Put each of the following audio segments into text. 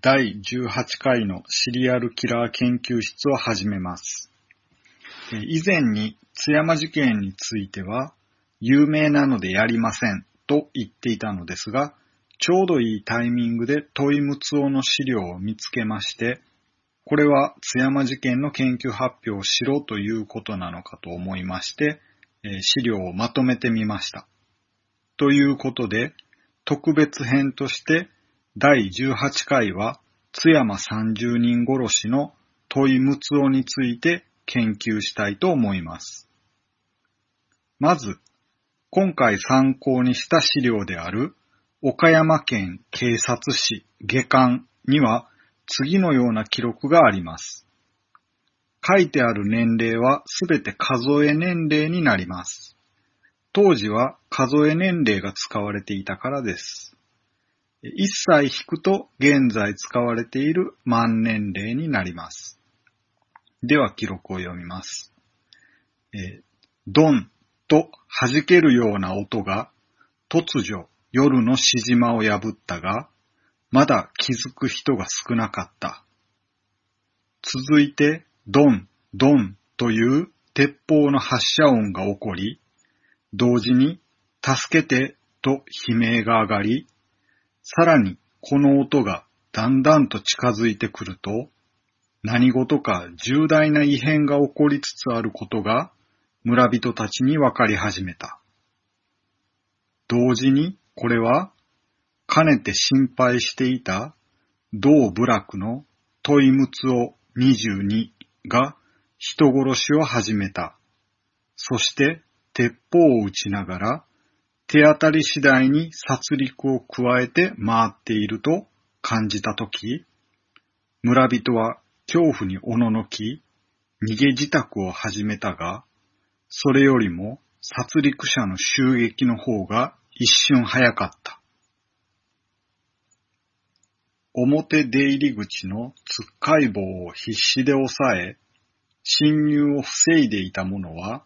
第18回のシリアルキラー研究室を始めます。以前に津山事件については有名なのでやりませんと言っていたのですが、ちょうどいいタイミングでトイムツオの資料を見つけまして、これは津山事件の研究発表をしろということなのかと思いまして、資料をまとめてみました。ということで、特別編として第18回は津山30人殺しの問いムツオについて研究したいと思います。まず、今回参考にした資料である岡山県警察史下巻には次のような記録があります。書いてある年齢はすべて数え年齢になります。当時は数え年齢が使われていたからです。一歳引くと現在使われている万年齢になります。では記録を読みます。えドンと弾けるような音が突如夜のしじまを破ったが、まだ気づく人が少なかった。続いて、ドン、ドンという鉄砲の発射音が起こり、同時に、助けてと悲鳴が上がり、さらにこの音がだんだんと近づいてくると、何事か重大な異変が起こりつつあることが村人たちに分かり始めた。同時にこれは、かねて心配していた同部落のトイムツオ22が人殺しを始めた。そして鉄砲を撃ちながら手当たり次第に殺戮を加えて回っていると感じたとき、村人は恐怖におののき、逃げ自宅を始めたが、それよりも殺戮者の襲撃の方が一瞬早かった。表出入り口のつっかい棒を必死で押さえ、侵入を防いでいた者は、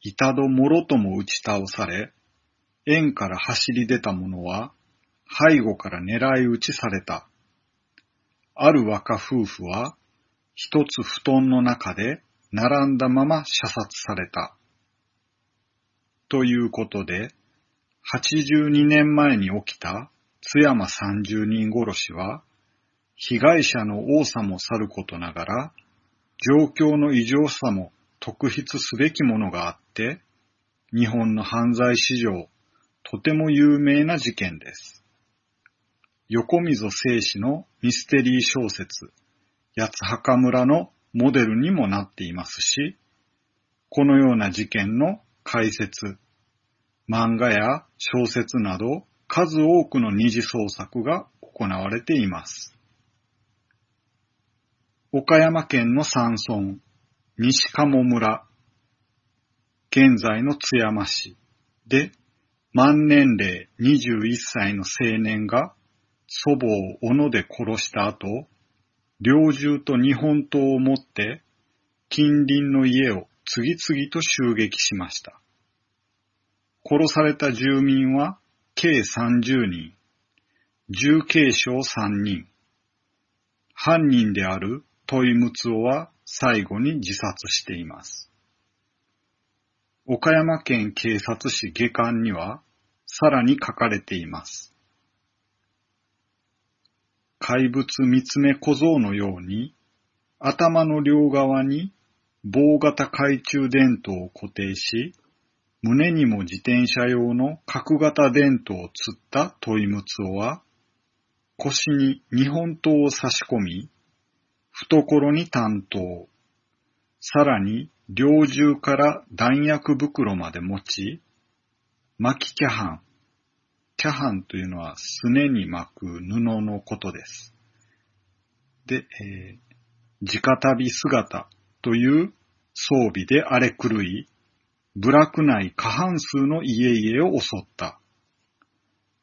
板戸もろとも打ち倒され、園から走り出た者は、背後から狙い撃ちされた。ある若夫婦は、一つ布団の中で並んだまま射殺された。ということで、82年前に起きた津山30人殺しは、被害者の多さもさることながら、状況の異常さも特筆すべきものがあって、日本の犯罪史上、とても有名な事件です。横溝正史のミステリー小説、八墓村のモデルにもなっていますし、このような事件の解説、漫画や小説など数多くの二次創作が行われています。岡山県の山村、西鴨村、現在の津山市で、万年齢21歳の青年が祖母を斧で殺した後、猟銃と日本刀を持って近隣の家を次々と襲撃しました。殺された住民は計30人、重軽傷3人。犯人であるトイムツオは最後に自殺しています。岡山県警察史下巻にはさらに書かれています。怪物三つ目小僧のように頭の両側に棒型懐中電灯を固定し、胸にも自転車用の角型電灯をつったトイムツオは、腰に日本刀を差し込み、懐に担当、さらに猟銃から弾薬袋まで持ち、巻きキャハン、キャハンというのはすねに巻く布のことです。で、えー、直旅姿という装備で荒れ狂い、部落内過半数の家々を襲った。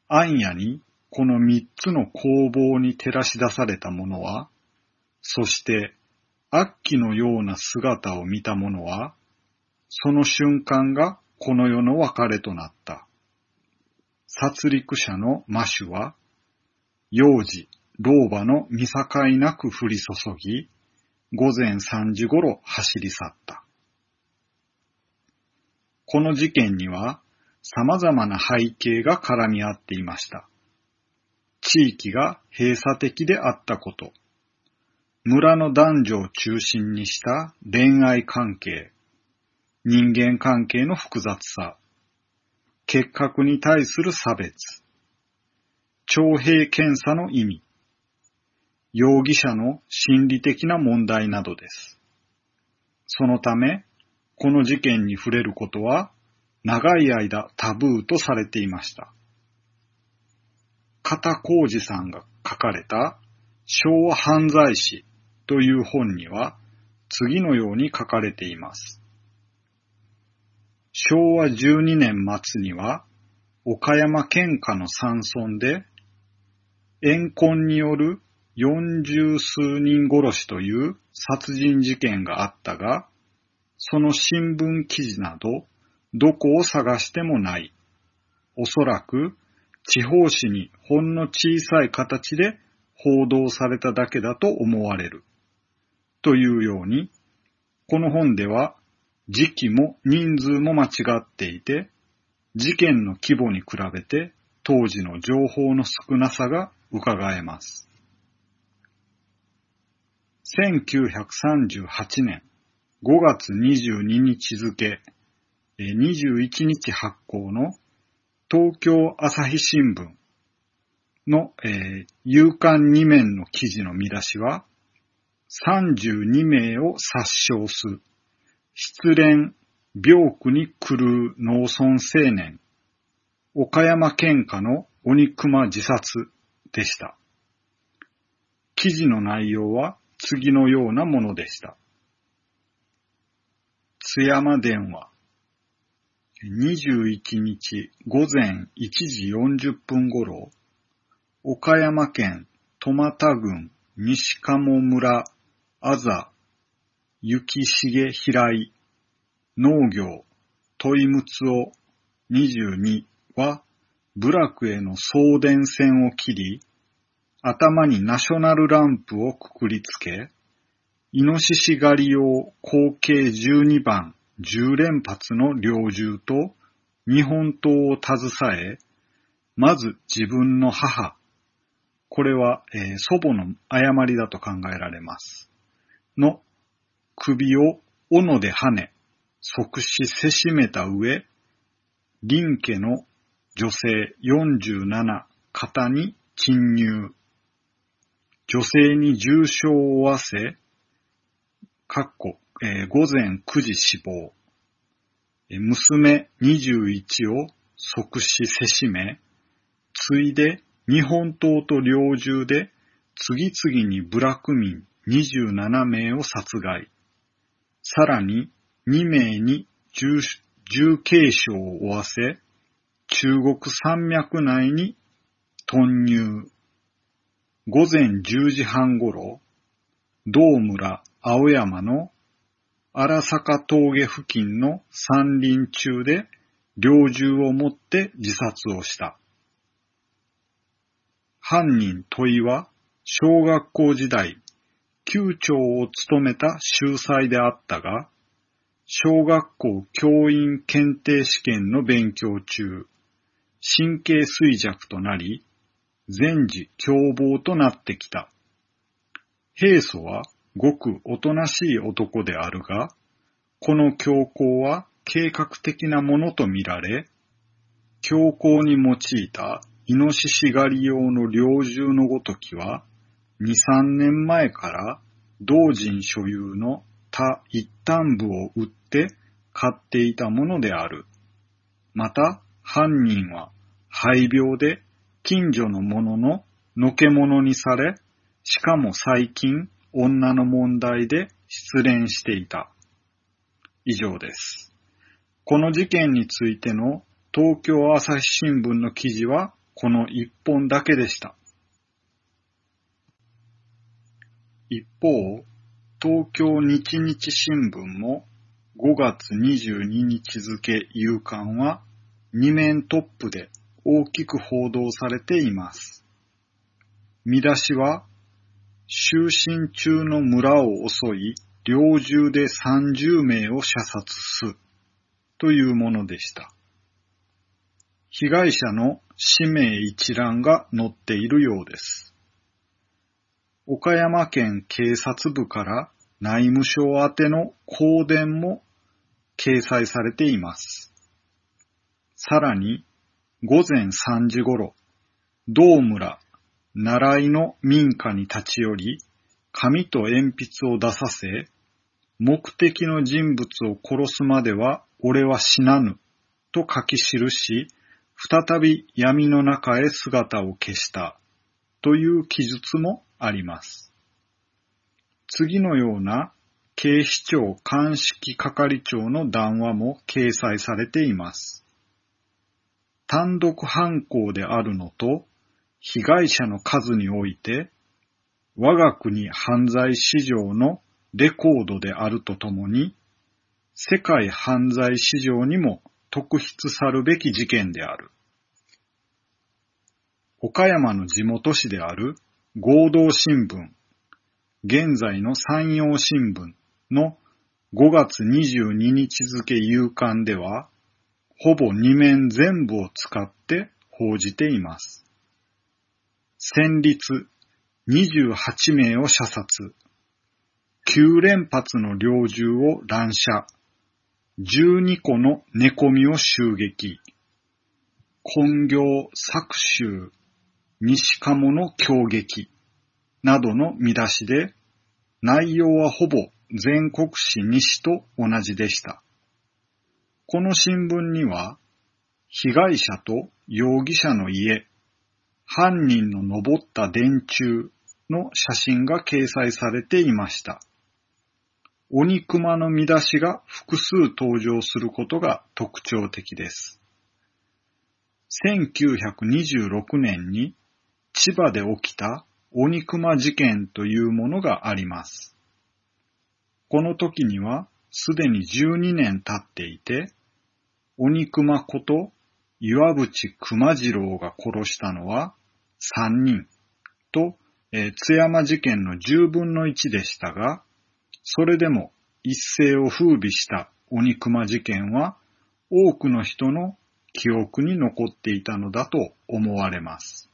暗夜にこの三つの工房に照らし出された者は、そして悪鬼のような姿を見た者は、その瞬間がこの世の別れとなった。殺戮者の魔種は、幼児、老婆の見境なく降り注ぎ、午前3時頃走り去った。この事件には様々な背景が絡み合っていました。地域が閉鎖的であったこと、村の男女を中心にした恋愛関係、人間関係の複雑さ、結核に対する差別、徴兵検査の意味、容疑者の心理的な問題などです。そのため、この事件に触れることは長い間タブーとされていました。片浩二さんが書かれた昭和犯罪史という本には次のように書かれています。昭和12年末には岡山県下の山村で怨恨による四十数人殺しという殺人事件があったが、その新聞記事など、どこを探してもない。おそらく、地方紙にほんの小さい形で報道されただけだと思われる。というように、この本では時期も人数も間違っていて、事件の規模に比べて当時の情報の少なさが伺えます。1938年5月22日付、21日発行の東京朝日新聞の、えー、夕刊2面の記事の見出しは、32名を殺傷する、失恋、病苦に狂う農村青年、岡山県下の鬼熊自殺でした。記事の内容は、次のようなものでした。津山電話。21日午前1時40分頃、岡山県戸俣郡西鴨村あざ雪重平井農業問いむつお22は部落への送電線を切り、頭にナショナルランプをくくりつけ、イノシシ狩り用口径12番10連発の猟銃と日本刀を携え、まず自分の母、これは、えー、祖母の誤りだと考えられます。の首を斧で跳ね、即死せしめた上、林家の女性47方に侵入。女性に重傷を負わせ、かっこ、えー、午前9時死亡。娘21を即死せしめ、ついで日本刀と猟銃で次々に部落民27名を殺害。さらに2名に重軽傷を負わせ、中国山脈内に遁入。午前10時半ごろ、道村青山の荒坂峠付近の山林中で猟銃を持って自殺をした。犯人問いは小学校時代、級長を務めた秀才であったが、小学校教員検定試験の勉強中、神経衰弱となり、全時凶暴となってきた。平素はごくおとなしい男であるが、この強行は計画的なものとみられ、強行に用いたイノシシ狩り用の猟銃のごときは、2、3年前から同人所有の他一端部を売って買っていたものである。また、犯人は肺病で近所の者ののけ者にされ、しかも最近女の問題で失恋していた。以上です。この事件についての東京朝日新聞の記事はこの一本だけでした。一方、東京日日新聞も5月22日付夕刊は2面トップで大きく報道されています。見出しは、就寝中の村を襲い、猟銃で30名を射殺す、というものでした。被害者の氏名一覧が載っているようです。岡山県警察部から内務省宛ての公電も掲載されています。さらに、午前3時頃、道村、習いの民家に立ち寄り、紙と鉛筆を出させ、目的の人物を殺すまでは俺は死なぬ、と書き記し、再び闇の中へ姿を消した、という記述もあります。次のような警視庁鑑識係長の談話も掲載されています。単独犯行であるのと、被害者の数において、我が国犯罪史上のレコードであるとともに、世界犯罪史上にも特筆さるべき事件である。岡山の地元紙である合同新聞、現在の山陽新聞の5月22日付夕刊では、ほぼ2面全部を使って報じています。戦慄28名を射殺、9連発の猟銃を乱射、12個の寝込みを襲撃、根業作集、西鴨の攻撃などの見出しで、内容はほぼ全国紙西と同じでした。この新聞には、被害者と容疑者の家、犯人の登った電柱の写真が掲載されていました。鬼熊の見出しが複数登場することが特徴的です。1926年に千葉で起きた鬼熊事件というものがあります。この時にはすでに12年経っていて、鬼熊こと岩淵熊次郎が殺したのは3人と、えー、津山事件の10分の1でしたが、それでも一世を風靡した鬼熊事件は多くの人の記憶に残っていたのだと思われます。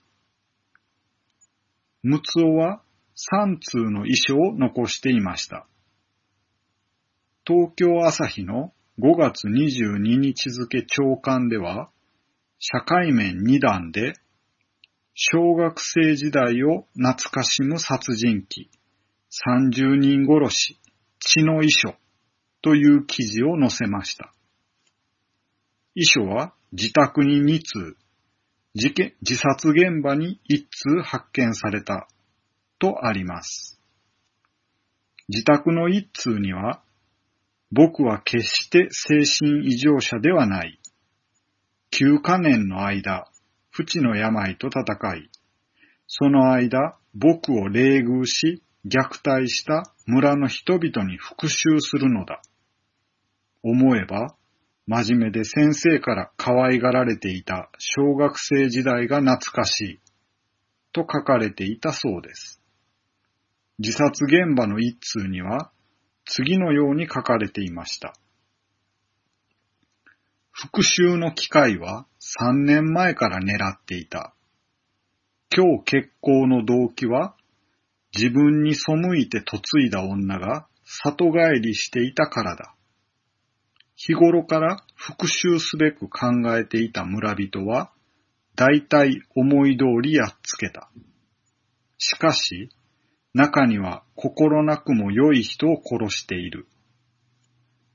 ムツオは3通の遺書を残していました。東京朝日の5月22日付長官では、社会面2段で、小学生時代を懐かしむ殺人鬼、30人殺し、血の遺書という記事を載せました。遺書は自宅に2通、自殺現場に1通発見されたとあります。自宅の1通には、僕は決して精神異常者ではない。9カ年の間、不治の病と戦い、その間、僕を冷遇し、虐待した村の人々に復讐するのだ。思えば、真面目で先生から可愛がられていた小学生時代が懐かしい、と書かれていたそうです。自殺現場の一通には、次のように書かれていました。復讐の機会は3年前から狙っていた。今日結婚の動機は、自分に背いて嫁いだ女が里帰りしていたからだ。日頃から復讐すべく考えていた村人は、大体思い通りやっつけた。しかし、中には心なくも良い人を殺している。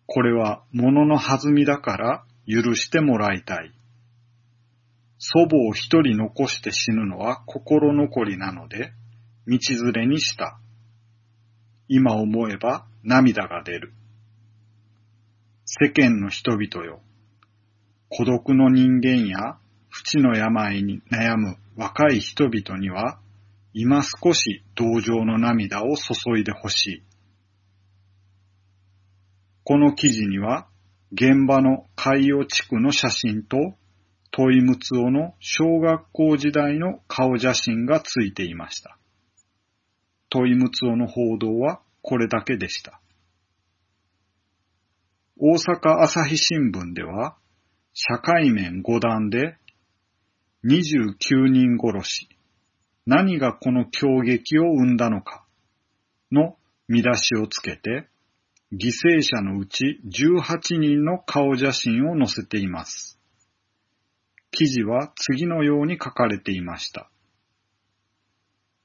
これは物の弾みだから許してもらいたい。祖母を一人残して死ぬのは心残りなので、道連れにした。今思えば涙が出る。世間の人々よ。孤独の人間や不治の病に悩む若い人々には、今少し同情の涙を注いでほしい。この記事には、現場の海洋地区の写真と、トイムツオの小学校時代の顔写真がついていました。トイムツオの報道はこれだけでした。大阪朝日新聞では、社会面5段で29人殺し、何がこの狂撃を生んだのかの見出しをつけて、犠牲者のうち18人の顔写真を載せています。記事は次のように書かれていました。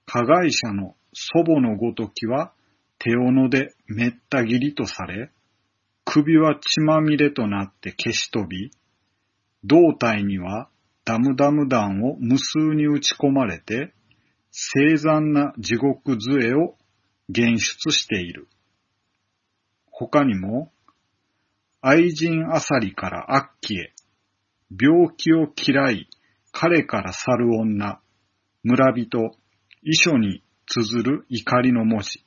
加害者の祖母のごときは手斧でめった切りとされ、首は血まみれとなって消し飛び、胴体にはダムダム弾を無数に打ち込まれて、凄惨な地獄杖を現出している。他にも、愛人あさりから悪鬼へ、病気を嫌い、彼から去る女、村人、遺書に綴る怒りの文字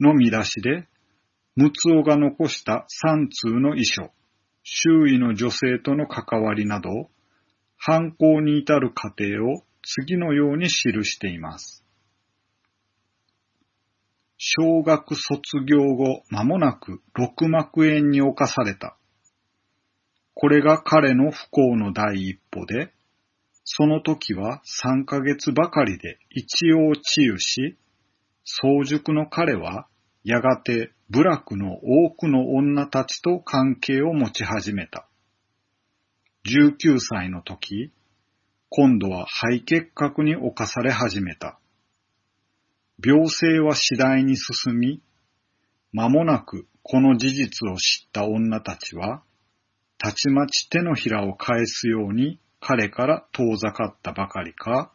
の見出しで、ムツオが残した三通の遺書、周囲の女性との関わりなど、犯行に至る過程を次のように記しています。小学卒業後間もなく六幕園に侵された。これが彼の不幸の第一歩で、その時は三ヶ月ばかりで一応治癒し、早熟の彼はやがて部落の多くの女たちと関係を持ち始めた。19歳の時、今度は肺結核に侵され始めた。病勢は次第に進み、間もなくこの事実を知った女たちは、たちまち手のひらを返すように彼から遠ざかったばかりか、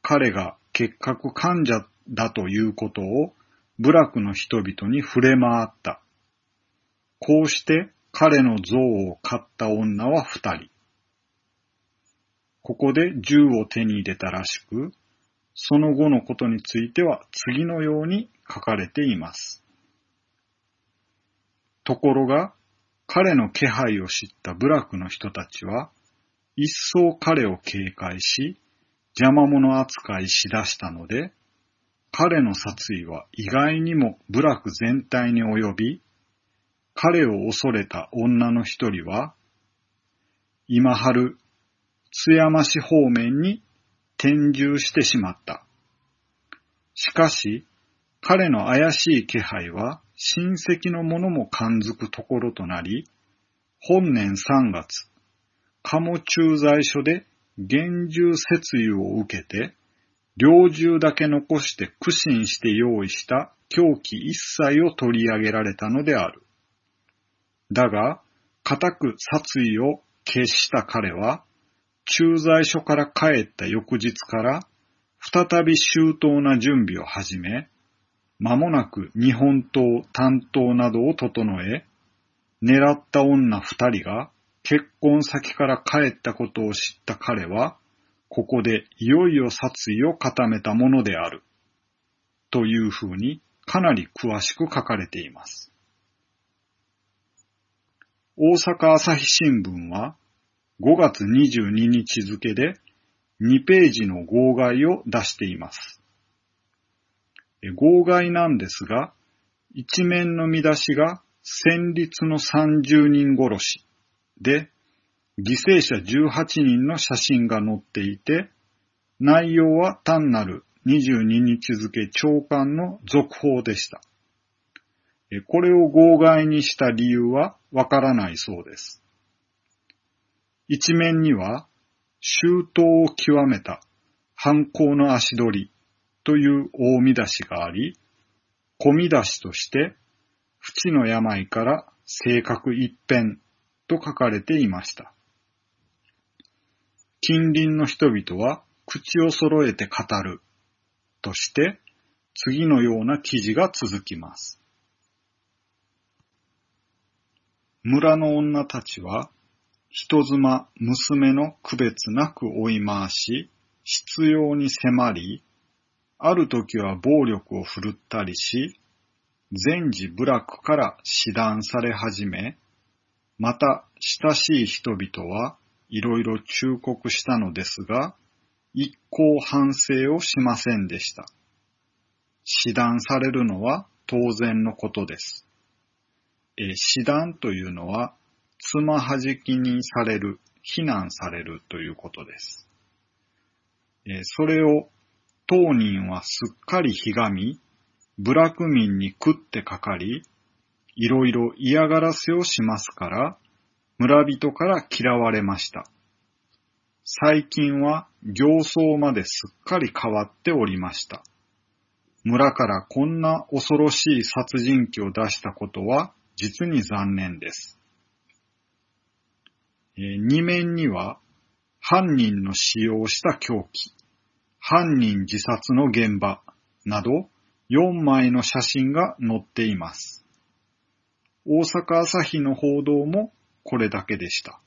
彼が結核患者だということを部落の人々に触れ回った。こうして彼の像を買った女は二人。ここで銃を手に入れたらしく、その後のことについては次のように書かれています。ところが、彼の気配を知った部落の人たちは、一層彼を警戒し、邪魔者扱いしだしたので、彼の殺意は意外にも部落全体に及び、彼を恐れた女の一人は、今春、津山市方面に転住してしまった。しかし、彼の怪しい気配は親戚の者も感づくところとなり、本年3月、鴨駐在所で厳重節油を受けて、猟銃だけ残して苦心して用意した凶器一切を取り上げられたのである。だが、固く殺意を決した彼は、駐在所から帰った翌日から、再び周到な準備を始め、間もなく日本刀、担当などを整え、狙った女二人が結婚先から帰ったことを知った彼は、ここでいよいよ殺意を固めたものである。というふうにかなり詳しく書かれています。大阪朝日新聞は5月22日付で2ページの号外を出しています。号外なんですが、一面の見出しが戦慄の30人殺しで、犠牲者18人の写真が載っていて、内容は単なる22日付長官の続報でした。これを号外にした理由はわからないそうです。一面には、周到を極めた犯行の足取りという大見出しがあり、小見出しとして、淵の病から性格一変と書かれていました。近隣の人々は口を揃えて語るとして、次のような記事が続きます。村の女たちは、人妻、娘の区別なく追い回し、必要に迫り、ある時は暴力を振るったりし、全時部落から死断され始め、また親しい人々はいろいろ忠告したのですが、一向反省をしませんでした。死断されるのは当然のことです。え死断というのは、つまはじきにされる、非難されるということです。えそれを当人はすっかりひがみ、部落民に食ってかかり、いろいろ嫌がらせをしますから、村人から嫌われました。最近は行走まですっかり変わっておりました。村からこんな恐ろしい殺人鬼を出したことは実に残念です。えー、二面には犯人の使用した凶器、犯人自殺の現場など4枚の写真が載っています。大阪朝日の報道もこれだけでした。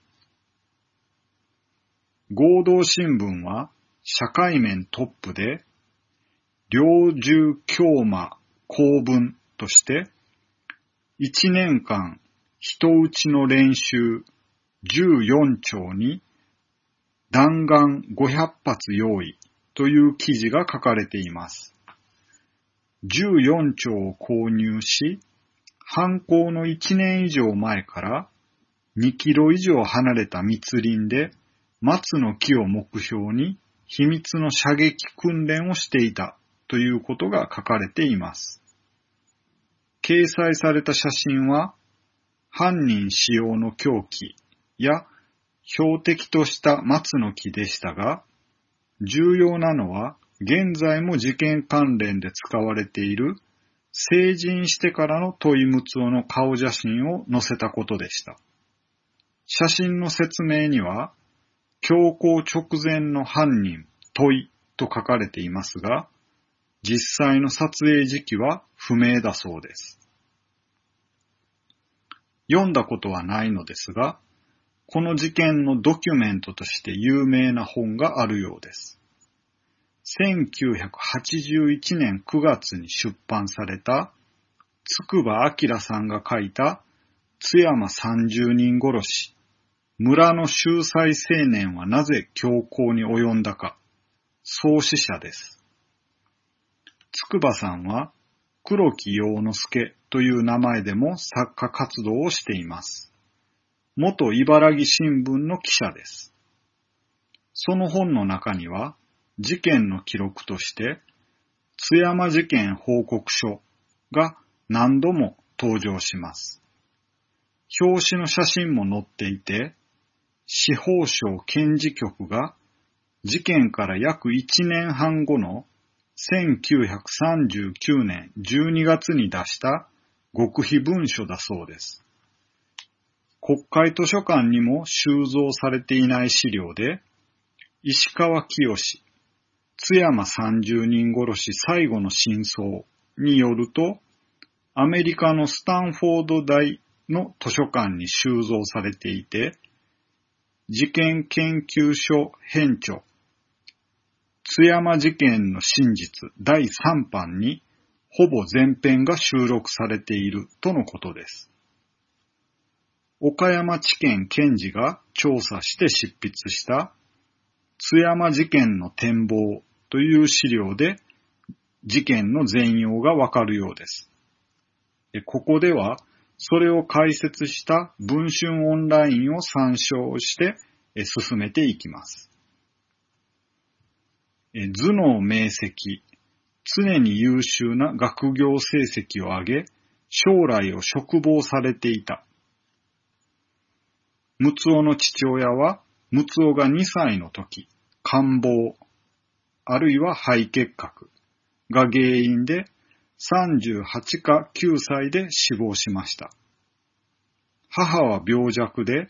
合同新聞は社会面トップで、猟銃強魔公文として、1年間人打ちの練習14丁に弾丸500発用意という記事が書かれています。14丁を購入し、犯行の1年以上前から2キロ以上離れた密林で松の木を目標に秘密の射撃訓練をしていたということが書かれています。掲載された写真は犯人使用の凶器や標的とした松の木でしたが、重要なのは現在も事件関連で使われている成人してからの問いむつおの顔写真を載せたことでした。写真の説明には、強行直前の犯人、問いと書かれていますが、実際の撮影時期は不明だそうです。読んだことはないのですが、この事件のドキュメントとして有名な本があるようです。1981年9月に出版された、つくば明さんが書いた、津山三十人殺し、村の秀才青年はなぜ強行に及んだか、創始者です。つくばさんは、黒木陽之助という名前でも作家活動をしています。元茨城新聞の記者です。その本の中には、事件の記録として、津山事件報告書が何度も登場します。表紙の写真も載っていて、司法省検事局が事件から約1年半後の1939年12月に出した極秘文書だそうです。国会図書館にも収蔵されていない資料で、石川清津山三十人殺し最後の真相によると、アメリカのスタンフォード大の図書館に収蔵されていて、事件研究所編著、津山事件の真実第3版にほぼ全編が収録されているとのことです。岡山地検検事が調査して執筆した津山事件の展望という資料で事件の全容がわかるようです。ここではそれを解説した文春オンラインを参照して進めていきます。頭脳明晰、常に優秀な学業成績を上げ、将来を嘱望されていた。ムツオの父親は、ムツオが2歳の時、官房、あるいは肺結核が原因で38か9歳で死亡しました。母は病弱で、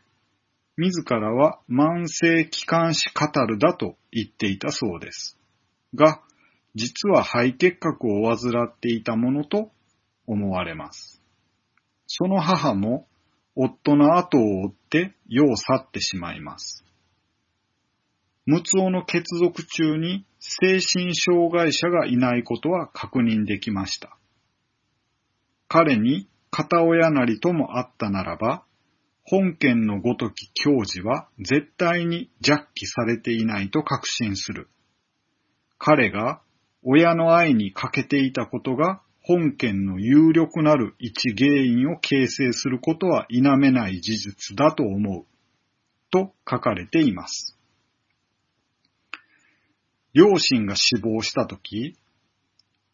自らは慢性気管支カタルだと言っていたそうです。が、実は肺結核を患っていたものと思われます。その母も夫の後を追って世を去ってしまいます。無痛の血族中に精神障害者がいないことは確認できました。彼に片親なりともあったならば、本件のごとき教示は絶対に弱気されていないと確信する。彼が親の愛に欠けていたことが本件の有力なる一原因を形成することは否めない事実だと思う。と書かれています。両親が死亡したとき、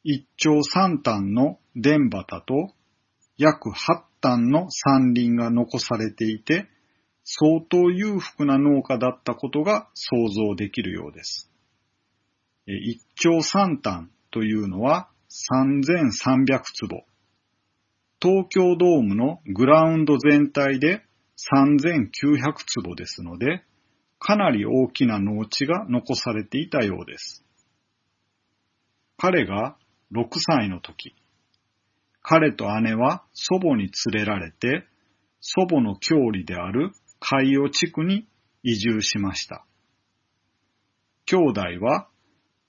一丁三単の田畑と約八単の山林が残されていて、相当裕福な農家だったことが想像できるようです。一丁三単というのは3300坪。東京ドームのグラウンド全体で3900坪ですので、かなり大きな農地が残されていたようです。彼が6歳の時、彼と姉は祖母に連れられて、祖母の郷里である海洋地区に移住しました。兄弟は、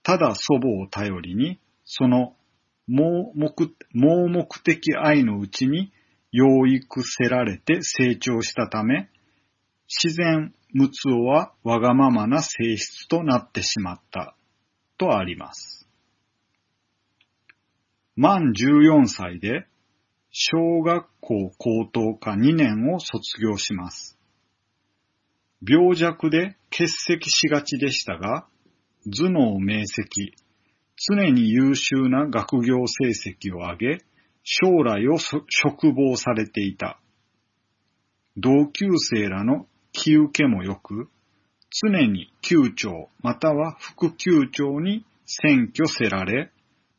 ただ祖母を頼りに、その盲目盲目的愛のうちに養育せられて成長したため、自然無痛はわがままな性質となってしまったとあります。満14歳で小学校高等科2年を卒業します。病弱で欠席しがちでしたが、頭脳明晰、常に優秀な学業成績を上げ、将来を嘱望されていた。同級生らの気受けも良く、常に級長または副級長に選挙せられ、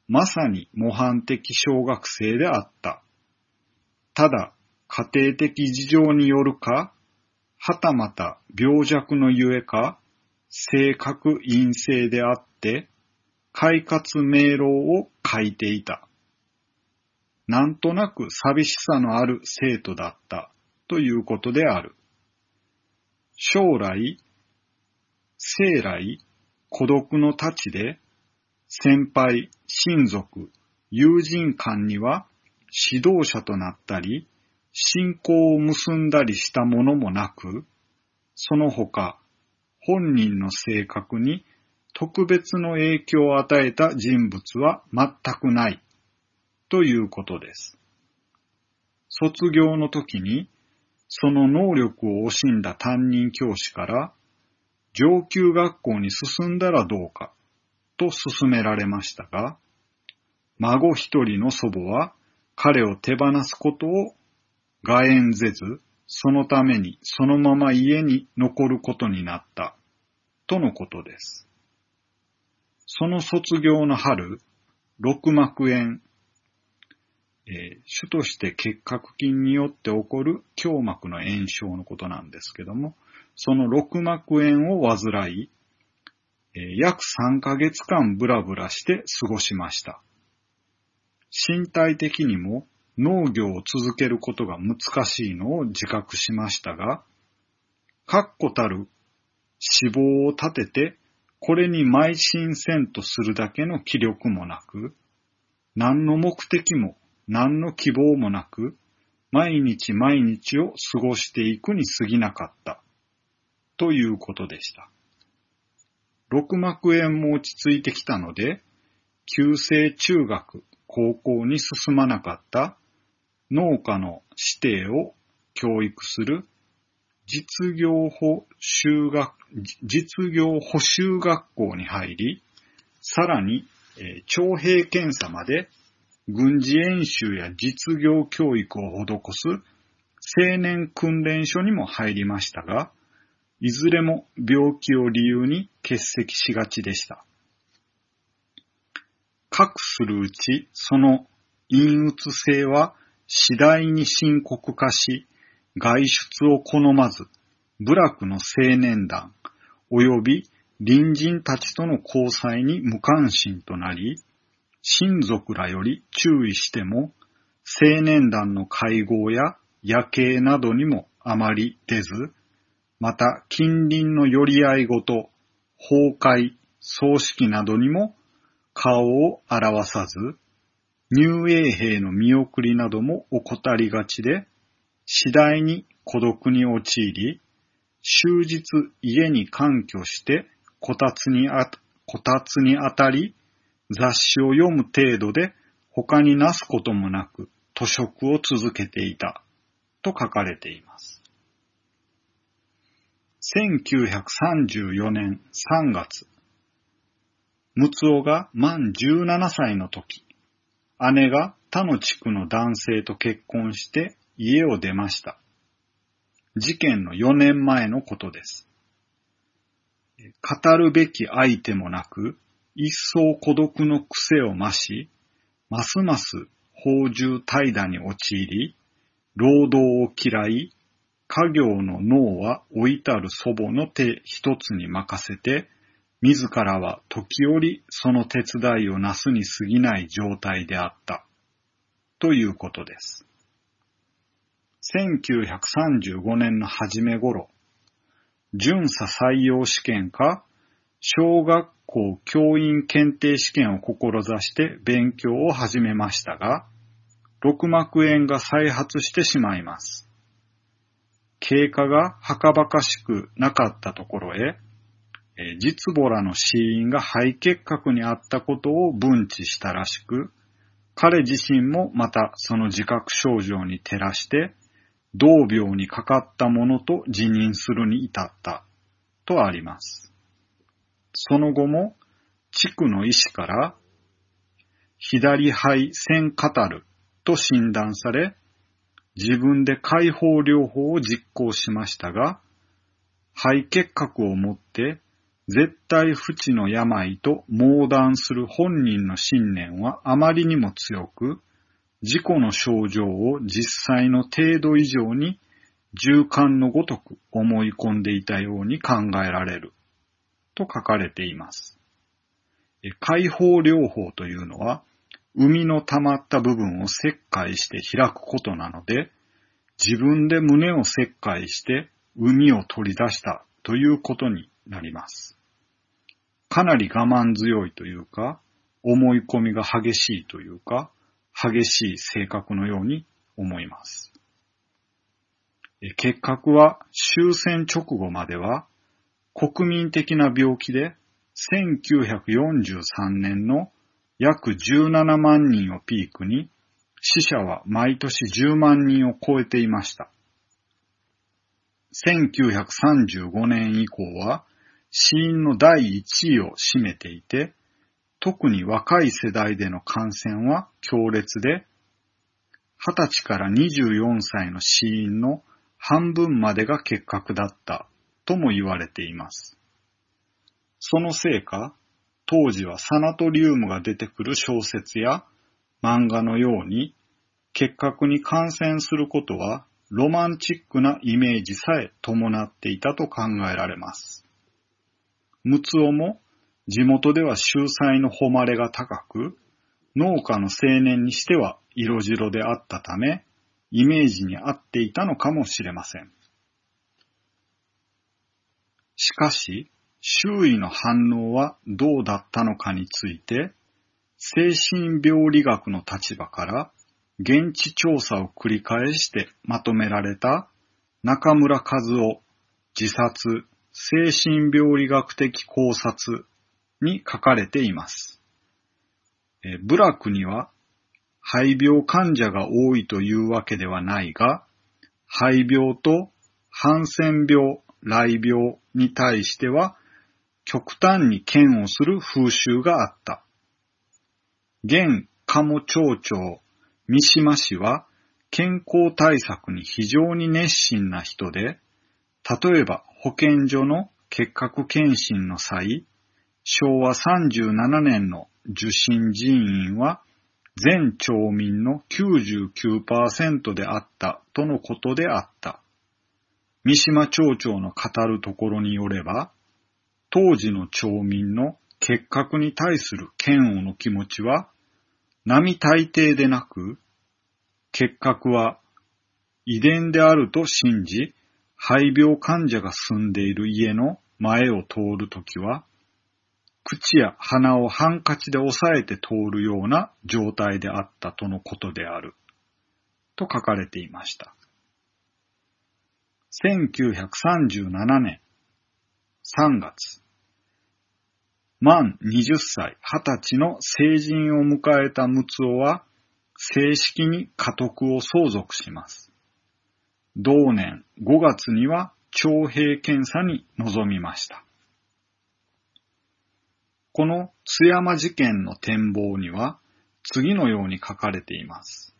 まさに模範的小学生であった。ただ、家庭的事情によるか、はたまた病弱のゆえか、性格陰性であって、快活明朗を書いていた。なんとなく寂しさのある生徒だったということである。将来、生来、孤独の太ちで、先輩、親族、友人間には指導者となったり、信仰を結んだりしたものもなく、その他、本人の性格に特別の影響を与えた人物は全くないということです。卒業の時にその能力を惜しんだ担任教師から上級学校に進んだらどうかと勧められましたが、孫一人の祖母は彼を手放すことを外縁ぜず、そのためにそのまま家に残ることになったとのことです。その卒業の春、六膜炎、えー、主として結核菌によって起こる胸膜の炎症のことなんですけども、その六膜炎を患い、えー、約3ヶ月間ブラブラして過ごしました。身体的にも農業を続けることが難しいのを自覚しましたが、確固たる脂肪を立ててこれに邁進せんとするだけの気力もなく、何の目的も何の希望もなく、毎日毎日を過ごしていくに過ぎなかった、ということでした。六膜炎も落ち着いてきたので、旧制中学、高校に進まなかった農家の指定を教育する実業補修学、実業補修学校に入り、さらに、えー、徴兵検査まで軍事演習や実業教育を施す青年訓練所にも入りましたが、いずれも病気を理由に欠席しがちでした。かくするうち、その陰鬱性は次第に深刻化し、外出を好まず、部落の青年団、及び隣人たちとの交際に無関心となり、親族らより注意しても、青年団の会合や夜景などにもあまり出ず、また近隣の寄り合いごと、崩壊、葬式などにも顔を表さず、入営兵の見送りなども怠りがちで、次第に孤独に陥り、終日家に環居してこたつにあ、こたつに当たり、雑誌を読む程度で他になすこともなく図食を続けていたと書かれています。1934年3月、ムツオが満17歳の時、姉が他の地区の男性と結婚して家を出ました。事件の4年前のことです。語るべき相手もなく、一層孤独の癖を増し、ますます宝珠怠惰に陥り、労働を嫌い、家業の脳は置いたる祖母の手一つに任せて、自らは時折その手伝いをなすに過ぎない状態であった。ということです。1935年の初め頃、巡査採用試験か、小学校教員検定試験を志して勉強を始めましたが、六膜炎が再発してしまいます。経過がはかばかしくなかったところへ、実母らの死因が肺結核にあったことを分知したらしく、彼自身もまたその自覚症状に照らして、同病にかかったものと辞任するに至ったとあります。その後も地区の医師から左肺腺カタルと診断され、自分で解放療法を実行しましたが、肺結核をもって絶対不治の病と猛談する本人の信念はあまりにも強く、事故の症状を実際の程度以上に重感のごとく思い込んでいたように考えられる。と書かれています。解放療法というのは、海の溜まった部分を切開して開くことなので、自分で胸を切開して海を取り出したということになります。かなり我慢強いというか、思い込みが激しいというか、激しい性格のように思います。結核は終戦直後までは国民的な病気で1943年の約17万人をピークに死者は毎年10万人を超えていました。1935年以降は死因の第1位を占めていて、特に若い世代での感染は強烈で、20歳から24歳の死因の半分までが結核だったとも言われています。そのせいか、当時はサナトリウムが出てくる小説や漫画のように、結核に感染することはロマンチックなイメージさえ伴っていたと考えられます。ムツオも地元では秀才の誉れが高く、農家の青年にしては色白であったため、イメージに合っていたのかもしれません。しかし、周囲の反応はどうだったのかについて、精神病理学の立場から現地調査を繰り返してまとめられた中村和夫自殺精神病理学的考察に書かれています。部落には肺病患者が多いというわけではないが、肺病とハンセン病、雷病に対しては極端に嫌悪する風習があった。現鴨町長三島氏は健康対策に非常に熱心な人で、例えば保健所の結核検診の際、昭和37年の受診人員は全町民の99%であったとのことであった。三島町長の語るところによれば、当時の町民の結核に対する嫌悪の気持ちは、並大抵でなく、結核は遺伝であると信じ、肺病患者が住んでいる家の前を通るときは、口や鼻をハンカチで押さえて通るような状態であったとのことである。と書かれていました。1937年3月、満20歳、20歳の成人を迎えた陸奥は、正式に家督を相続します。同年5月には徴兵検査に臨みました。この津山事件の展望には次のように書かれています。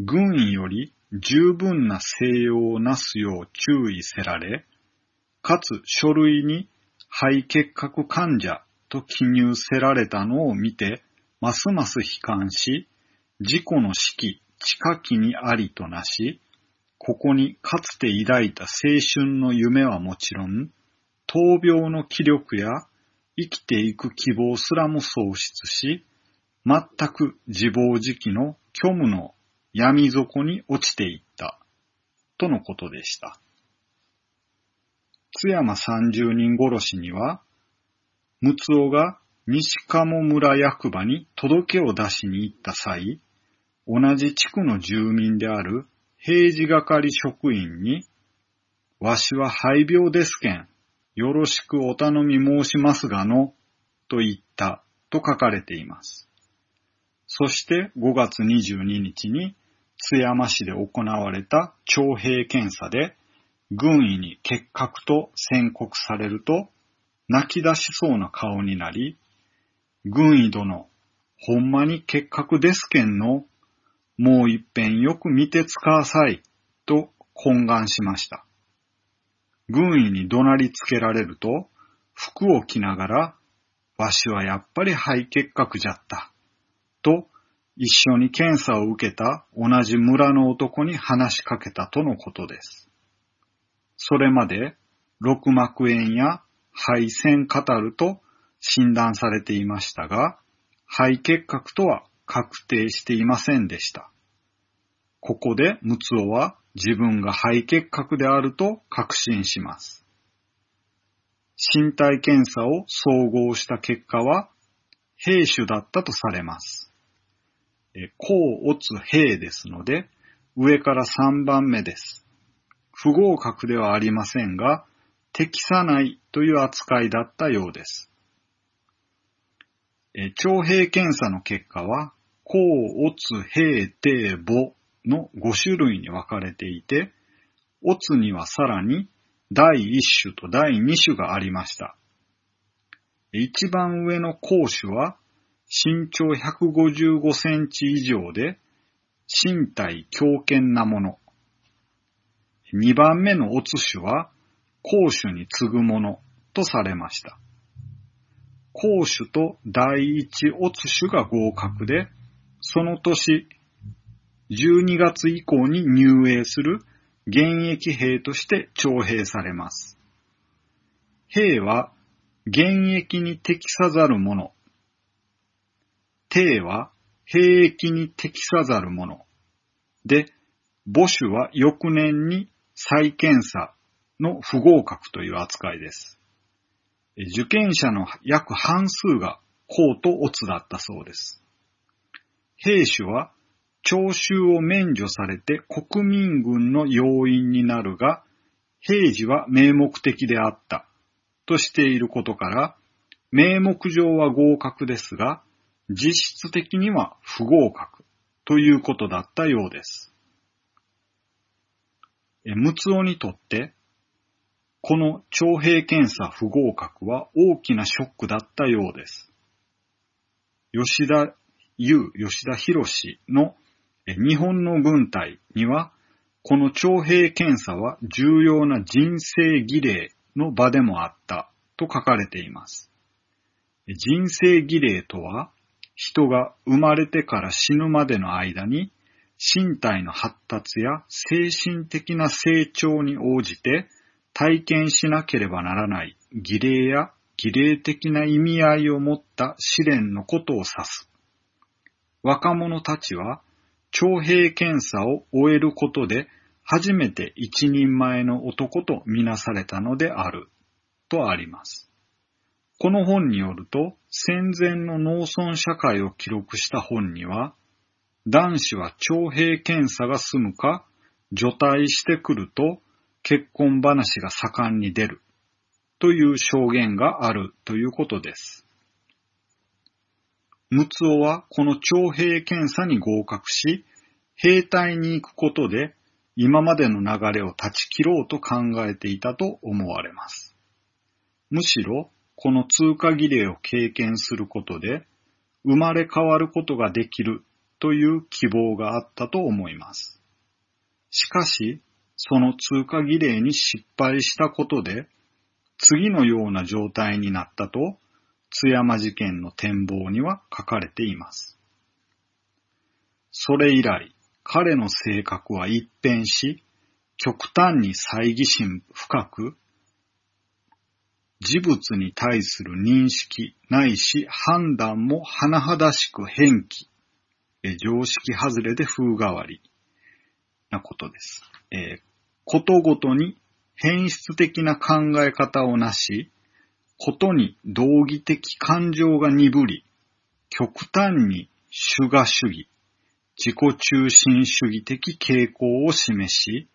軍医より十分な静養をなすよう注意せられ、かつ書類に肺結核患者と記入せられたのを見て、ますます悲観し、自己の死期、近きにありとなし、ここにかつて抱いた青春の夢はもちろん、闘病の気力や生きていく希望すらも喪失し、全く自暴自棄の虚無の闇底に落ちていった、とのことでした。津山三十人殺しには、陸奥が西鴨村役場に届けを出しに行った際、同じ地区の住民である平時係職員に、わしは肺病ですけん、よろしくお頼み申しますがの、と言ったと書かれています。そして5月22日に津山市で行われた徴兵検査で軍医に結核と宣告されると泣き出しそうな顔になり、軍医殿、ほんまに結核ですけんの、もう一遍よく見てつかさい、と懇願しました。軍医に怒鳴りつけられると、服を着ながら、わしはやっぱり肺結核じゃった。と、一緒に検査を受けた同じ村の男に話しかけたとのことです。それまで、六膜炎や肺腺カタルと診断されていましたが、肺結核とは確定していませんでした。ここでムツオは自分が肺結核であると確信します。身体検査を総合した結果は、兵種だったとされます。甲乙兵ですので、上から3番目です。不合格ではありませんが、適さないという扱いだったようです。徴兵検査の結果は、甲乙兵帝母の5種類に分かれていて、乙にはさらに第1種と第2種がありました。一番上の講種は身長155センチ以上で身体強健なもの。二番目のオツ種は公種に次ぐものとされました。公種と第一オツ種が合格で、その年12月以降に入営する現役兵として徴兵されます。兵は現役に適さざるもの。帝は兵役に適さざるもの。で、母種は翌年に再検査の不合格という扱いです。受験者の約半数が公と乙だったそうです。兵種は徴収を免除されて国民軍の要員になるが、平時は名目的であったとしていることから、名目上は合格ですが、実質的には不合格ということだったようです。ムツオにとって、この徴兵検査不合格は大きなショックだったようです。吉田優、吉田博の日本の軍隊には、この徴兵検査は重要な人生儀礼の場でもあったと書かれています。人生儀礼とは、人が生まれてから死ぬまでの間に、身体の発達や精神的な成長に応じて体験しなければならない儀礼や儀礼的な意味合いを持った試練のことを指す。若者たちは徴兵検査を終えることで初めて一人前の男とみなされたのである、とあります。この本によると、戦前の農村社会を記録した本には、男子は徴兵検査が済むか、除隊してくると結婚話が盛んに出るという証言があるということです。ムツオはこの徴兵検査に合格し、兵隊に行くことで今までの流れを断ち切ろうと考えていたと思われます。むしろ、この通過儀礼を経験することで、生まれ変わることができるという希望があったと思います。しかし、その通過儀礼に失敗したことで、次のような状態になったと、津山事件の展望には書かれています。それ以来、彼の性格は一変し、極端に猜疑心深く、事物に対する認識ないし判断も甚だしく変気、常識外れで風変わりなことです。えー、ことごとに変質的な考え方をなし、ことに道義的感情が鈍り、極端に主が主義、自己中心主義的傾向を示し、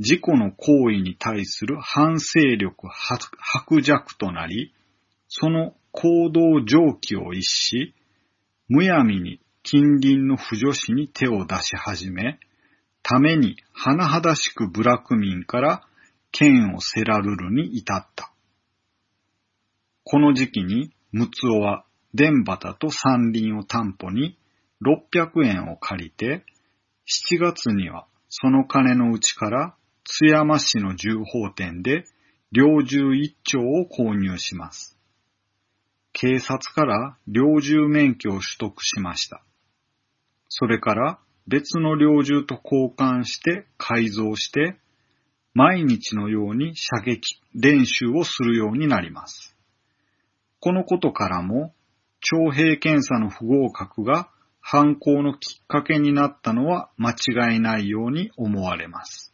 自己の行為に対する反省力薄弱となり、その行動上記を逸し、むやみに近隣の不女子に手を出し始め、ために甚だしく部落民から剣をせらるるに至った。この時期に、ムツオは、電畑と山林を担保に、600円を借りて、7月にはその金のうちから津山市の重宝店で猟銃一丁を購入します。警察から猟銃免許を取得しました。それから別の猟銃と交換して改造して毎日のように射撃練習をするようになります。このことからも徴兵検査の不合格が犯行のきっかけになったのは間違いないように思われます。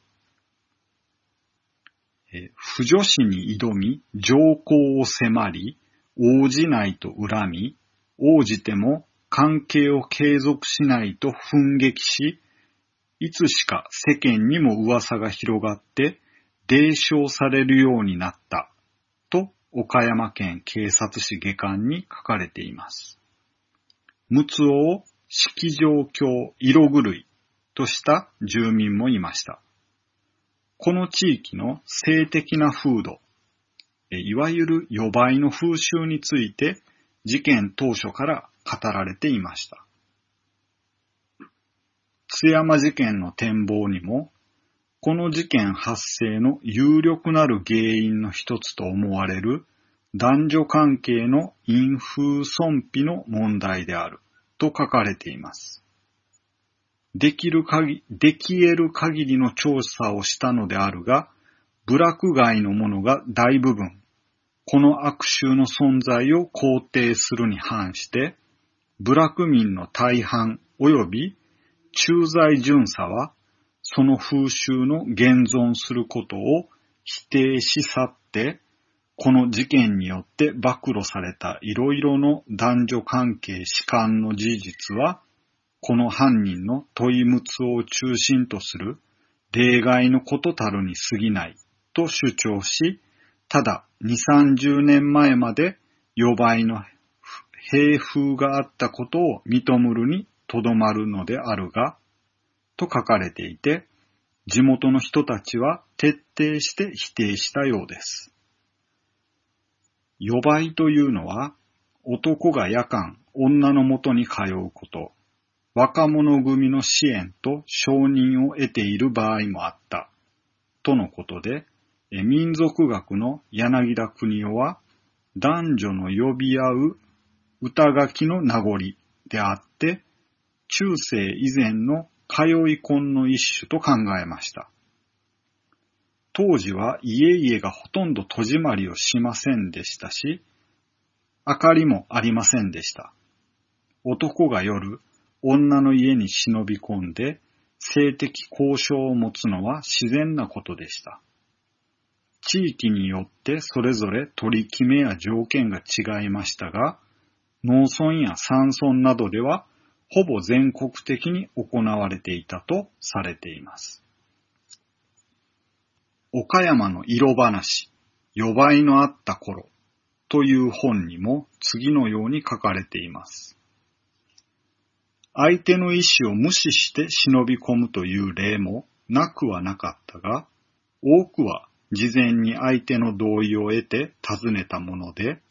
不女子に挑み、上皇を迫り、応じないと恨み、応じても関係を継続しないと奮撃し、いつしか世間にも噂が広がって、伝承されるようになった、と岡山県警察史下巻に書かれています。陸奥を式状況色狂いとした住民もいました。この地域の性的な風土、いわゆる予売の風習について事件当初から語られていました。津山事件の展望にも、この事件発生の有力なる原因の一つと思われる男女関係の陰風損否の問題であると書かれています。できる限り、でき得る限りの調査をしたのであるが、部落外のものが大部分、この悪臭の存在を肯定するに反して、部落民の大半及び駐在巡査は、その風習の現存することを否定し去って、この事件によって暴露されたいろいろの男女関係士官の事実は、この犯人の問いむつを中心とする例外のことたるに過ぎないと主張し、ただ2、30年前まで予売の平風があったことを認むるにとどまるのであるが、と書かれていて、地元の人たちは徹底して否定したようです。予売というのは、男が夜間、女のもとに通うこと、若者組の支援と承認を得ている場合もあった、とのことで、民族学の柳田国夫は、男女の呼び合う歌書きの名残であって、中世以前の通い婚の一種と考えました。当時は家々がほとんど戸締まりをしませんでしたし、明かりもありませんでした。男が夜、女の家に忍び込んで、性的交渉を持つのは自然なことでした。地域によってそれぞれ取り決めや条件が違いましたが、農村や山村などではほぼ全国的に行われていたとされています。岡山の色話、予売のあった頃という本にも次のように書かれています。相手の意思を無視して忍び込むという例もなくはなかったが、多くは事前に相手の同意を得て尋ねたもので、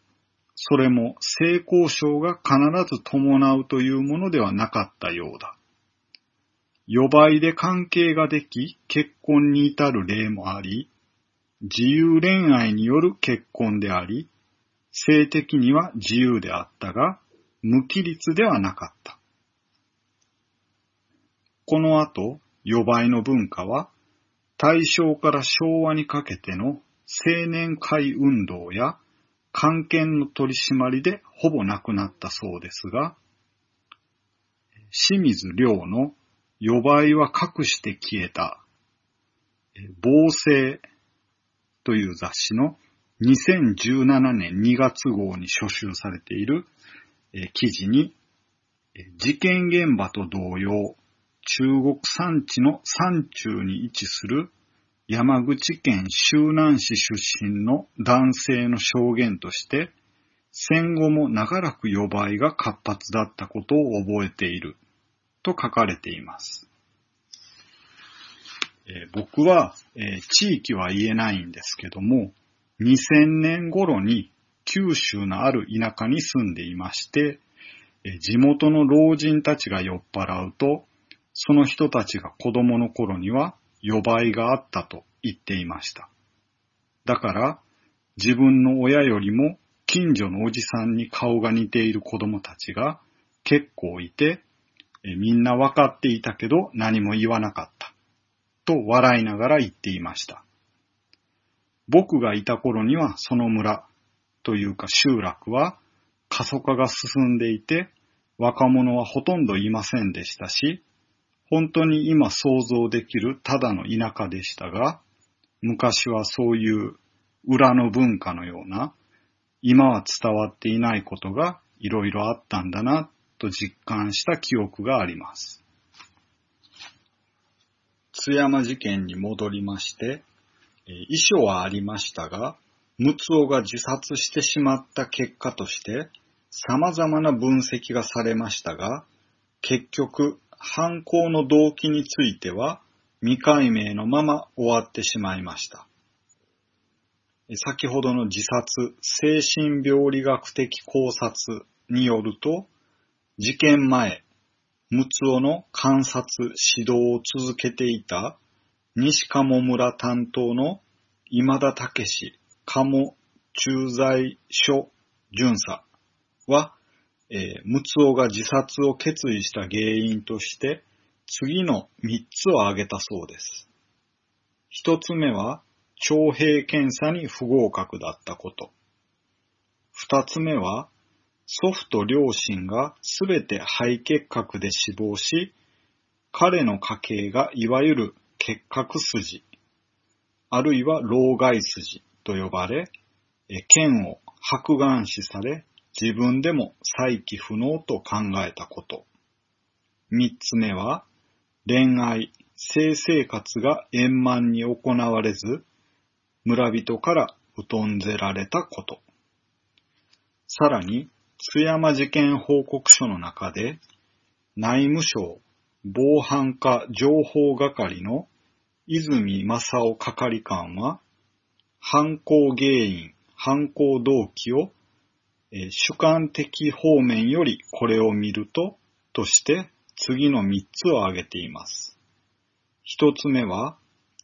それも性交渉が必ず伴うというものではなかったようだ。予売で関係ができ、結婚に至る例もあり、自由恋愛による結婚であり、性的には自由であったが、無規律ではなかった。この後、予売の文化は、大正から昭和にかけての青年会運動や関係の取り締まりでほぼなくなったそうですが、清水良の予売は隠して消えた、暴政という雑誌の2017年2月号に書集されている記事に、事件現場と同様、中国山地の山中に位置する山口県周南市出身の男性の証言として、戦後も長らく予売が活発だったことを覚えていると書かれています。えー僕は、えー地域は言えないんですけども、2000年頃に九州のある田舎に住んでいまして、地元の老人たちが酔っ払うと、その人たちが子供の頃には予売があったと言っていました。だから、自分の親よりも近所のおじさんに顔が似ている子供たちが結構いて、みんなわかっていたけど何も言わなかった。と笑いながら言っていました。僕がいた頃にはその村というか集落は過疎化が進んでいて若者はほとんどいませんでしたし、本当に今想像できるただの田舎でしたが、昔はそういう裏の文化のような、今は伝わっていないことがいろいろあったんだなと実感した記憶があります。津山事件に戻りまして、遺書はありましたが、陸奥が自殺してしまった結果として、様々な分析がされましたが、結局、犯行の動機については未解明のまま終わってしまいました。先ほどの自殺、精神病理学的考察によると、事件前、陸奥の観察、指導を続けていた西鴨村担当の今田武史鴨駐在所巡査は、えー、陸奥が自殺を決意した原因として、次の3つを挙げたそうです。1つ目は、徴兵検査に不合格だったこと。2つ目は、祖父と両親がすべて肺結核で死亡し、彼の家系がいわゆる結核筋、あるいは老害筋と呼ばれ、剣を白眼視され、自分でも再起不能と考えたこと。三つ目は、恋愛、性生活が円満に行われず、村人から疎んぜられたこと。さらに、津山事件報告書の中で、内務省防犯課情報係の泉正夫係官は、犯行原因、犯行動機を、主観的方面よりこれを見ると、として次の3つを挙げています。1つ目は、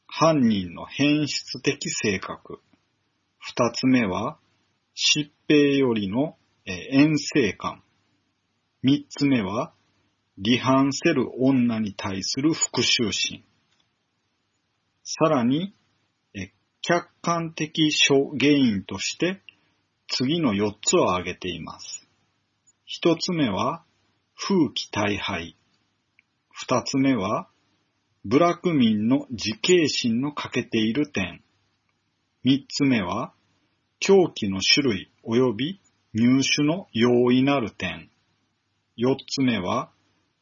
犯人の変質的性格。2つ目は、疾病よりの、遠征感。3つ目は、離反せる女に対する復讐心。さらに、客観的諸原因として、次の4つを挙げています。1つ目は、風紀大敗。2つ目は、部落民の自警心の欠けている点。3つ目は、凶器の種類及び入手の容易なる点。4つ目は、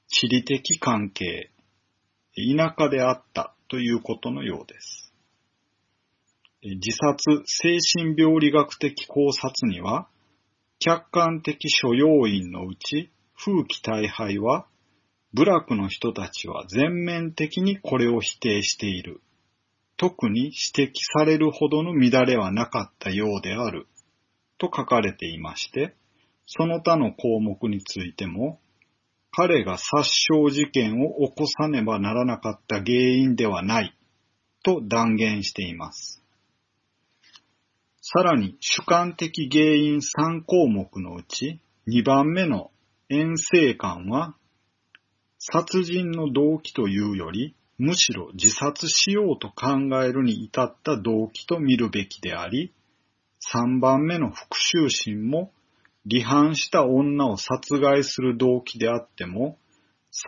地理的関係。田舎であったということのようです。自殺精神病理学的考察には、客観的諸要因のうち、風紀大敗は、部落の人たちは全面的にこれを否定している。特に指摘されるほどの乱れはなかったようである。と書かれていまして、その他の項目についても、彼が殺傷事件を起こさねばならなかった原因ではないと断言しています。さらに主観的原因3項目のうち2番目の遠征感は殺人の動機というよりむしろ自殺しようと考えるに至った動機と見るべきであり3番目の復讐心も離反した女を殺害する動機であっても、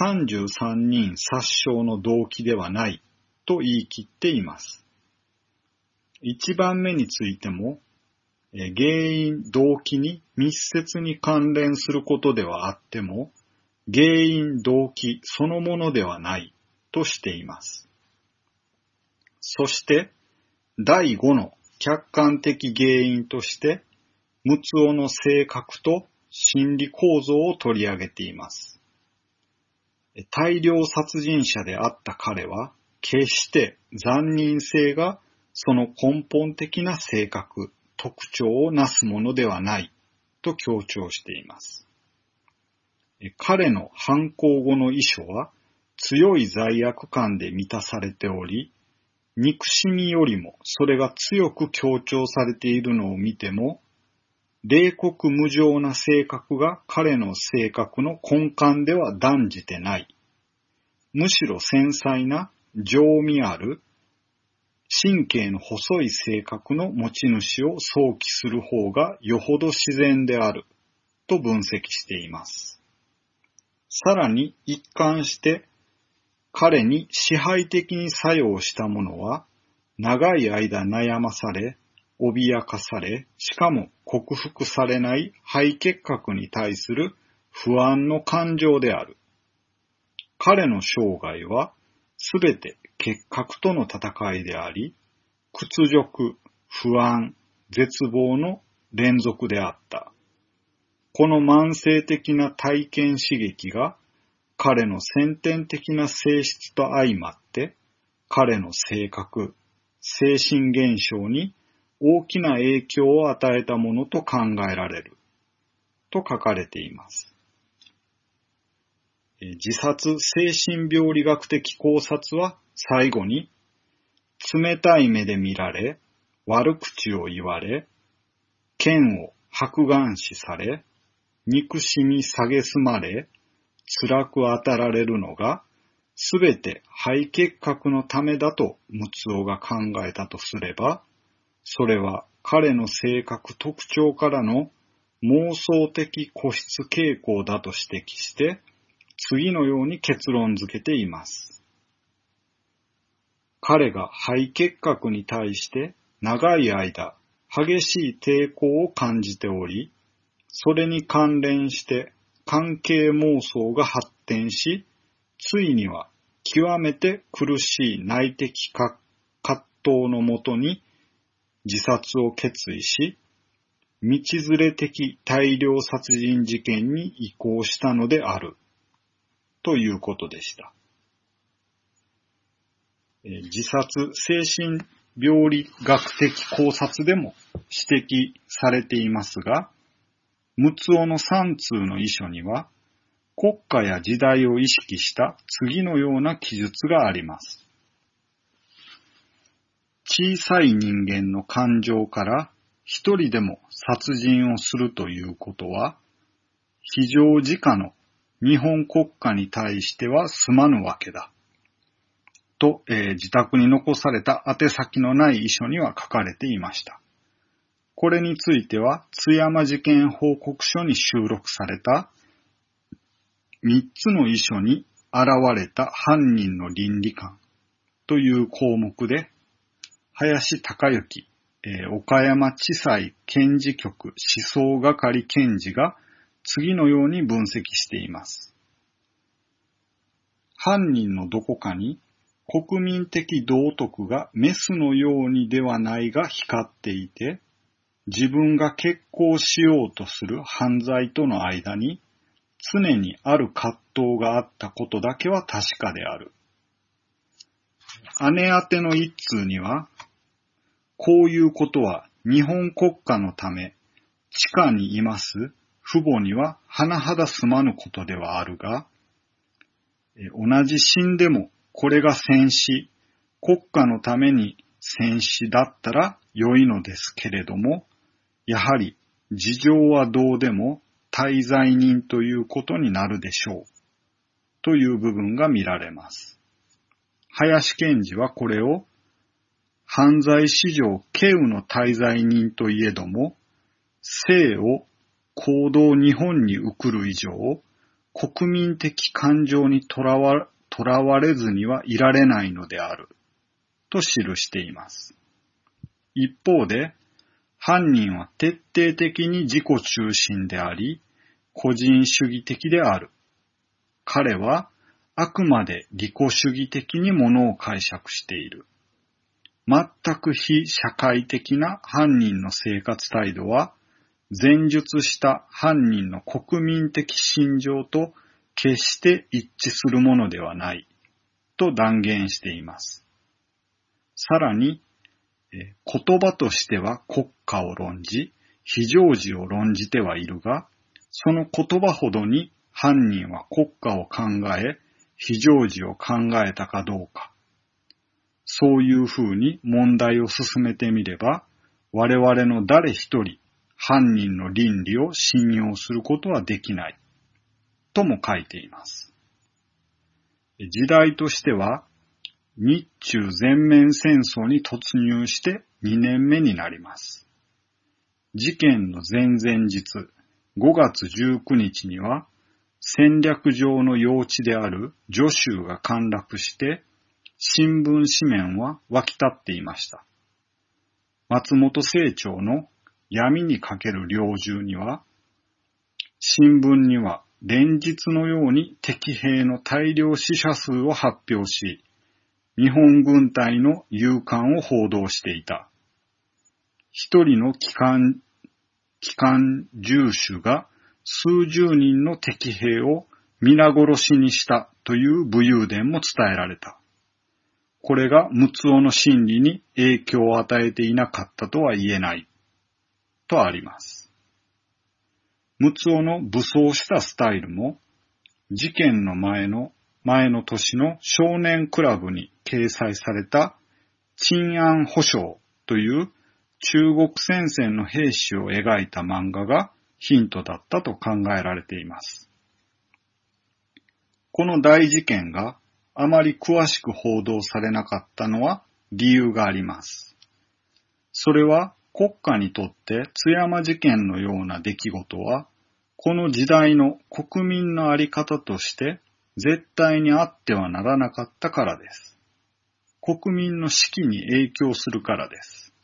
33人殺傷の動機ではないと言い切っています。1番目についても、原因、動機に密接に関連することではあっても、原因、動機そのものではないとしています。そして、第5の客観的原因として、ムツオの性格と心理構造を取り上げています。大量殺人者であった彼は、決して残忍性がその根本的な性格、特徴をなすものではないと強調しています。彼の犯行後の遺書は強い罪悪感で満たされており、憎しみよりもそれが強く強調されているのを見ても、冷酷無情な性格が彼の性格の根幹では断じてない。むしろ繊細な、情味ある、神経の細い性格の持ち主を想起する方がよほど自然である、と分析しています。さらに一貫して彼に支配的に作用した者は長い間悩まされ、脅かされ、しかも克服されない肺結核に対する不安の感情である。彼の生涯はすべて結核との戦いであり、屈辱、不安、絶望の連続であった。この慢性的な体験刺激が彼の先天的な性質と相まって、彼の性格、精神現象に大きな影響を与えたものと考えられる。と書かれています。自殺精神病理学的考察は最後に、冷たい目で見られ、悪口を言われ、剣を白眼視され、憎しみ蔑まれ、辛く当たられるのが、すべて肺結核のためだとムツオが考えたとすれば、それは彼の性格特徴からの妄想的固執傾向だと指摘して、次のように結論付けています。彼が肺結核に対して長い間激しい抵抗を感じており、それに関連して関係妄想が発展し、ついには極めて苦しい内的葛藤のもとに自殺を決意し、道連れ的大量殺人事件に移行したのである、ということでした。自殺精神病理学的考察でも指摘されていますが、ムツオの3通の遺書には、国家や時代を意識した次のような記述があります。小さい人間の感情から一人でも殺人をするということは、非常時価の日本国家に対してはすまぬわけだ。と、えー、自宅に残された宛先のない遺書には書かれていました。これについては、津山事件報告書に収録された三つの遺書に現れた犯人の倫理観という項目で林隆之、えー、岡山地裁検事局思想係検事が次のように分析しています。犯人のどこかに国民的道徳がメスのようにではないが光っていて、自分が結婚しようとする犯罪との間に常にある葛藤があったことだけは確かである。姉宛ての一通には、こういうことは日本国家のため、地下にいます父母には甚だすまぬことではあるが、同じ死んでもこれが戦死、国家のために戦死だったら良いのですけれども、やはり事情はどうでも滞在人ということになるでしょう。という部分が見られます。林賢治はこれを犯罪史上軽有の滞在人といえども、生を行動日本に送る以上、国民的感情にとらわ囚われずにはいられないのである、と記しています。一方で、犯人は徹底的に自己中心であり、個人主義的である。彼はあくまで利己主義的にものを解釈している。全く非社会的な犯人の生活態度は、前述した犯人の国民的心情と決して一致するものではないと断言しています。さらに、言葉としては国家を論じ、非常時を論じてはいるが、その言葉ほどに犯人は国家を考え、非常時を考えたかどうか。そういうふうに問題を進めてみれば、我々の誰一人、犯人の倫理を信用することはできない。とも書いています。時代としては、日中全面戦争に突入して2年目になります。事件の前々日、5月19日には、戦略上の用地である助州が陥落して、新聞紙面は湧き立っていました。松本清張の闇にかける猟銃には、新聞には連日のように敵兵の大量死者数を発表し、日本軍隊の勇敢を報道していた。一人の機関、機関重手が数十人の敵兵を皆殺しにしたという武勇伝も伝えられた。これが陸奥の心理に影響を与えていなかったとは言えない。とあります。陸奥の武装したスタイルも、事件の前の、前の年の少年クラブに掲載された、鎮安保障という中国戦線の兵士を描いた漫画がヒントだったと考えられています。この大事件があまり詳しく報道されなかったのは理由があります。それは国家にとって津山事件のような出来事は、この時代の国民のあり方として絶対にあってはならなかったからです。国民の士気に影響するからです。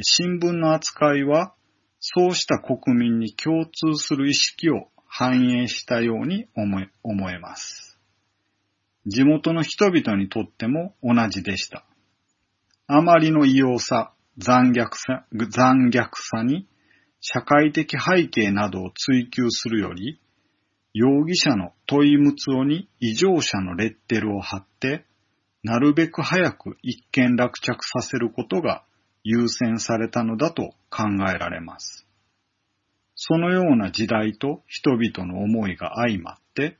新聞の扱いはそうした国民に共通する意識を反映したように思え思えます。地元の人々にとっても同じでした。あまりの異様さ、残虐さ、残虐さに社会的背景などを追求するより、容疑者の問いむつおに異常者のレッテルを貼って、なるべく早く一件落着させることが優先されたのだと考えられます。そのような時代と人々の思いが相まって、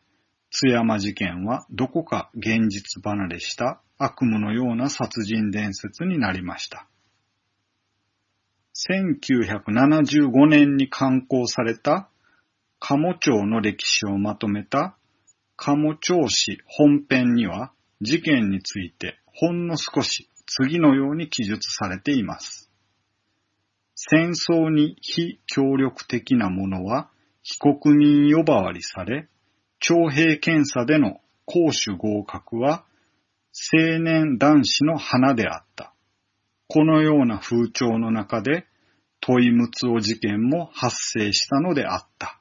津山事件はどこか現実離れした悪夢のような殺人伝説になりました。1975年に刊行された鴨町の歴史をまとめた鴨町史本編には事件についてほんの少し次のように記述されています。戦争に非協力的なものは非国民呼ばわりされ、徴兵検査での攻守合格は青年男子の花であった。このような風潮の中で問いむつお事件も発生したのであった。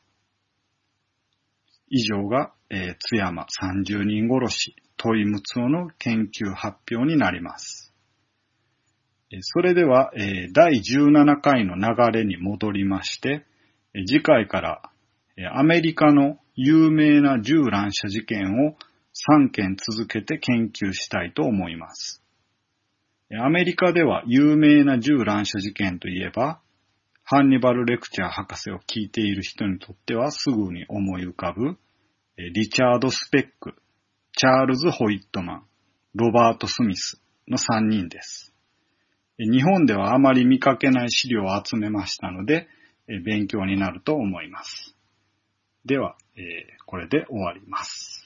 以上が、えー、津山30人殺し問いむつおの研究発表になります。それでは、第17回の流れに戻りまして、次回からアメリカの有名な銃乱射事件を3件続けて研究したいと思います。アメリカでは有名な銃乱射事件といえば、ハンニバル・レクチャー博士を聞いている人にとってはすぐに思い浮かぶ、リチャード・スペック、チャールズ・ホイットマン、ロバート・スミスの3人です。日本ではあまり見かけない資料を集めましたので、勉強になると思います。では、これで終わります。